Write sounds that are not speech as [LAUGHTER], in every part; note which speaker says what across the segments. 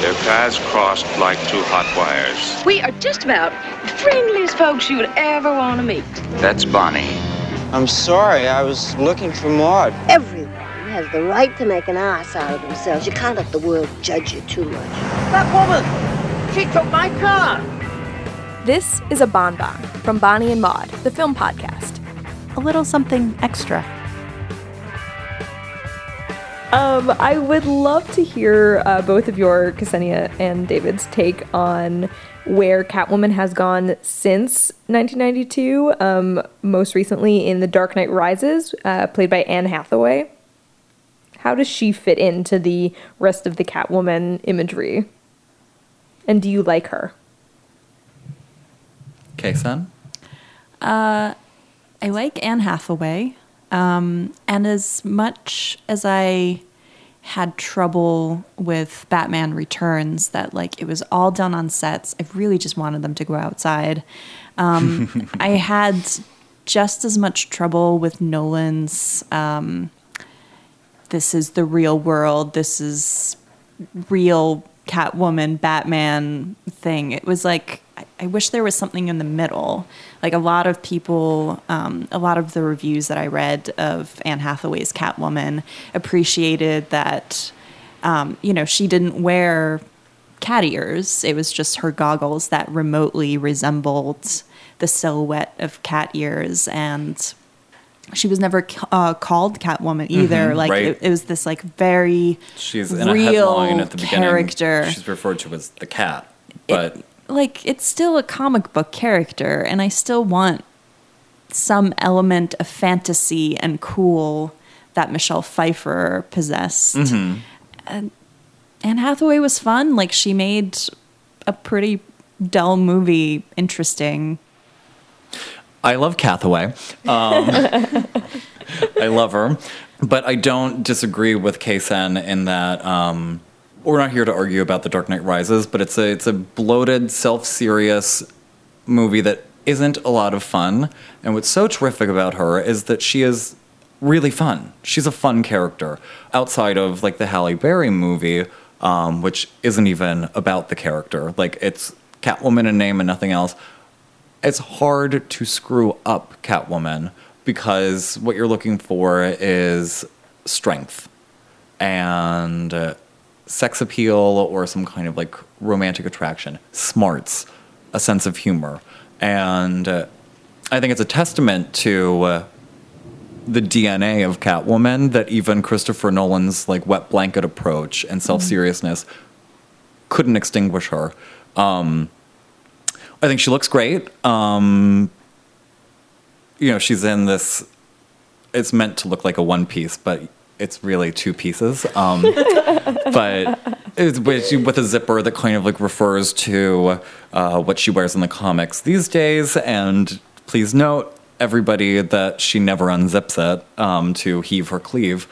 Speaker 1: Their paths crossed like two hot wires.
Speaker 2: We are just about the friendliest folks you would ever want to meet.
Speaker 1: That's Bonnie.
Speaker 3: I'm sorry, I was looking for Maud.
Speaker 4: Everyone has the right to make an ass out of themselves. You can't let the world judge you too much.
Speaker 5: That woman! She took my car!
Speaker 6: This is a Bon Bon from Bonnie and Maud, the film podcast.
Speaker 7: A little something extra.
Speaker 6: Um, I would love to hear uh, both of your, Ksenia and David's take on where Catwoman has gone since 1992, um, most recently in The Dark Knight Rises, uh, played by Anne Hathaway. How does she fit into the rest of the Catwoman imagery? And do you like her?
Speaker 8: Kaysen?
Speaker 7: Uh, I like Anne Hathaway. Um, and as much as I had trouble with Batman Returns, that like it was all done on sets, I really just wanted them to go outside. Um, [LAUGHS] I had just as much trouble with Nolan's. Um, this is the real world. This is real Catwoman, Batman thing. It was like I, wish there was something in the middle. Like a lot of people, um, a lot of the reviews that I read of Anne Hathaway's Catwoman appreciated that, um, you know, she didn't wear cat ears. It was just her goggles that remotely resembled the silhouette of cat ears and she was never uh, called Catwoman either.
Speaker 8: Mhm,
Speaker 7: like
Speaker 8: right.
Speaker 7: it, it was this like very
Speaker 8: She's
Speaker 7: real
Speaker 8: headline at the beginning.
Speaker 7: character.
Speaker 8: She's referred to as the cat. But
Speaker 7: like it's still a comic book character and I still want some element of fantasy and cool that Michelle Pfeiffer possessed.
Speaker 8: Mhm.
Speaker 7: And Anne Hathaway was fun. Like she made a pretty dull movie interesting.
Speaker 8: I love Cathaway. Um, [LAUGHS] I love her. But I don't disagree with Kaysen in that um, we're not here to argue about The Dark Knight Rises, but it's a it's a bloated, self-serious movie that isn't a lot of fun. And what's so terrific about her is that she is really fun. She's a fun character outside of like the Halle Berry movie, um, which isn't even about the character. Like it's Catwoman in name and nothing else. It's hard to screw up Catwoman because what you're looking for is strength and uh, sex appeal or some kind of like romantic attraction, smarts, a sense of humor. And uh, I think it's a testament to uh, the DNA of Catwoman that even Christopher Nolan's like wet blanket approach and self seriousness couldn't extinguish her. Um, I think she looks great. Um, you know, she's in this. It's meant to look like a one piece, but it's really two pieces. Um, [LAUGHS] but it's with, with a zipper that kind of like refers to uh, what she wears in the comics these days. And please note, everybody, that she never unzips it um, to heave her cleave.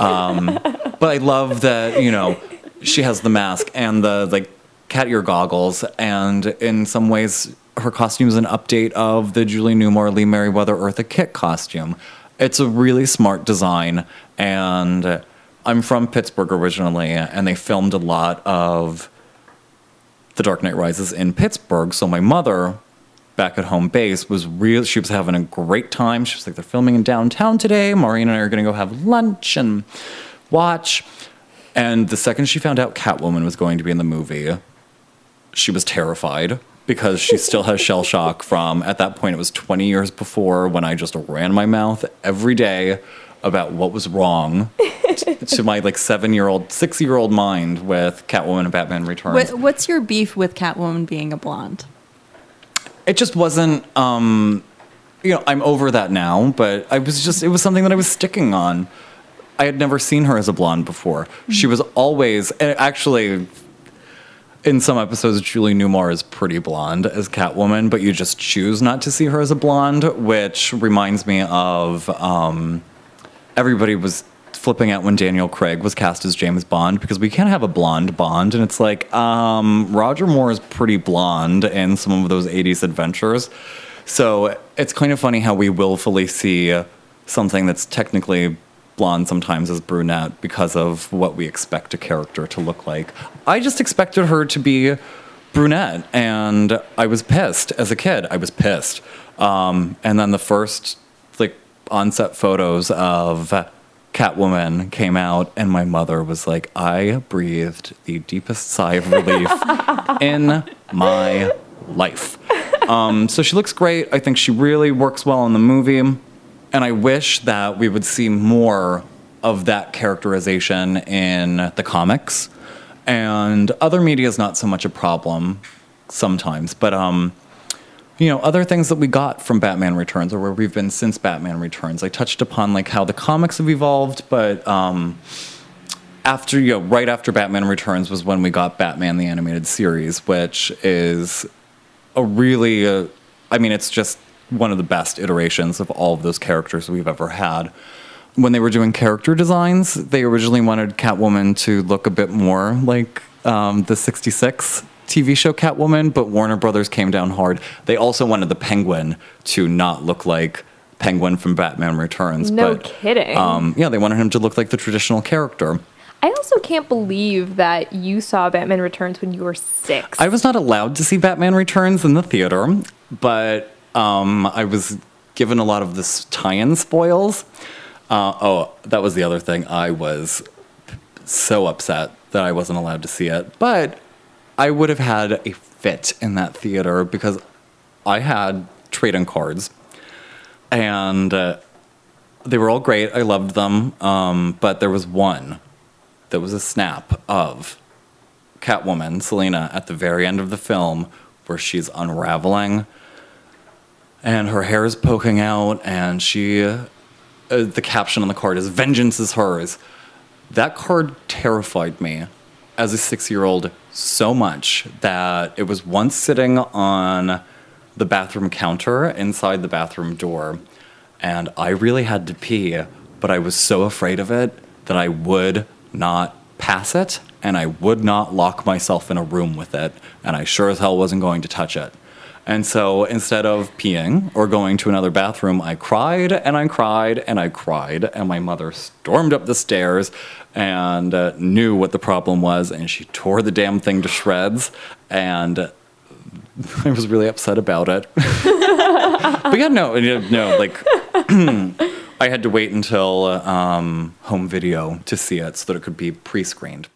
Speaker 8: Um, [LAUGHS] but I love that you know she has the mask and the like cat ear goggles, and in some ways, her costume is an update of the Julie Newmar, Lee Meriwether, Eartha Kitt costume. It's a really smart design, and I'm from Pittsburgh originally, and they filmed a lot of The Dark Knight Rises in Pittsburgh. So my mother, back at home base, was real. She was having a great time. She was like, "They're filming in downtown today. Maureen and I are going to go have lunch and watch." And the second she found out Catwoman was going to be in the movie, she was terrified because she still has shell shock from at that point it was 20 years before when I just ran my mouth every day about what was wrong t- [LAUGHS] to my like 7-year-old 6-year-old mind with Catwoman and Batman Returns.
Speaker 7: What, what's your beef with Catwoman being a blonde?
Speaker 8: It just wasn't um you know, I'm over that now, but I was just it was something that I was sticking on. I had never seen her as a blonde before. She was always and actually in some episodes, Julie Newmar is pretty blonde as Catwoman, but you just choose not to see her as a blonde, which reminds me of um, everybody was flipping out when Daniel Craig was cast as James Bond because we can't have a blonde Bond, and it's like um, Roger Moore is pretty blonde in some of those '80s adventures, so it's kind of funny how we willfully see something that's technically blonde, sometimes as brunette because of what we expect a character to look like. I just expected her to be brunette, and I was pissed as a kid. I was pissed. Um, and then the first like on-set photos of Catwoman came out, and my mother was like, "I breathed the deepest sigh of relief [LAUGHS] in my life." Um, so she looks great. I think she really works well in the movie, and I wish that we would see more of that characterization in the comics. And other media is not so much a problem sometimes, but um, you know, other things that we got from Batman Returns or where we've been since Batman Returns. I touched upon like how the comics have evolved, but um, after you know, right after Batman Returns was when we got Batman the animated series, which is a really, uh, I mean, it's just one of the best iterations of all of those characters we've ever had. When they were doing character designs, they originally wanted Catwoman to look a bit more like um, the 66 TV show Catwoman, but Warner Brothers came down hard. They also wanted the Penguin to not look like Penguin from Batman Returns.
Speaker 6: No
Speaker 8: but,
Speaker 6: kidding.
Speaker 8: Um, yeah, they wanted him to look like the traditional character.
Speaker 6: I also can't believe that you saw Batman Returns when you were six.
Speaker 8: I was not allowed to see Batman Returns in the theater, but um, I was given a lot of this tie-in spoils. Uh, oh, that was the other thing. I was so upset that I wasn't allowed to see it, but I would have had a fit in that theater because I had trading cards, and uh, they were all great. I loved them, um, but there was one that was a snap of Catwoman, Selina, at the very end of the film where she's unraveling and her hair is poking out and she uh, the caption on the card is vengeance is hers. That card terrified me as a six-year-old so much that it was once sitting on the bathroom counter inside the bathroom door and i really had to pee but i was so afraid of it that i would not pass it and i would not lock myself in a room with it and i sure as hell wasn't going to touch it and so instead of peeing or going to another bathroom, I cried and I cried and I cried. And my mother stormed up the stairs and uh, knew what the problem was. And she tore the damn thing to shreds. And [LAUGHS] I was really upset about it. [LAUGHS] but yeah, no, no, like. [CLEARS THROAT] I had to wait until um, home video to see it so that it could be pre screened.